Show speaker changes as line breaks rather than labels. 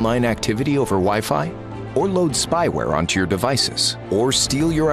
online activity over Wi Fi? Or load spyware onto your devices? Or steal your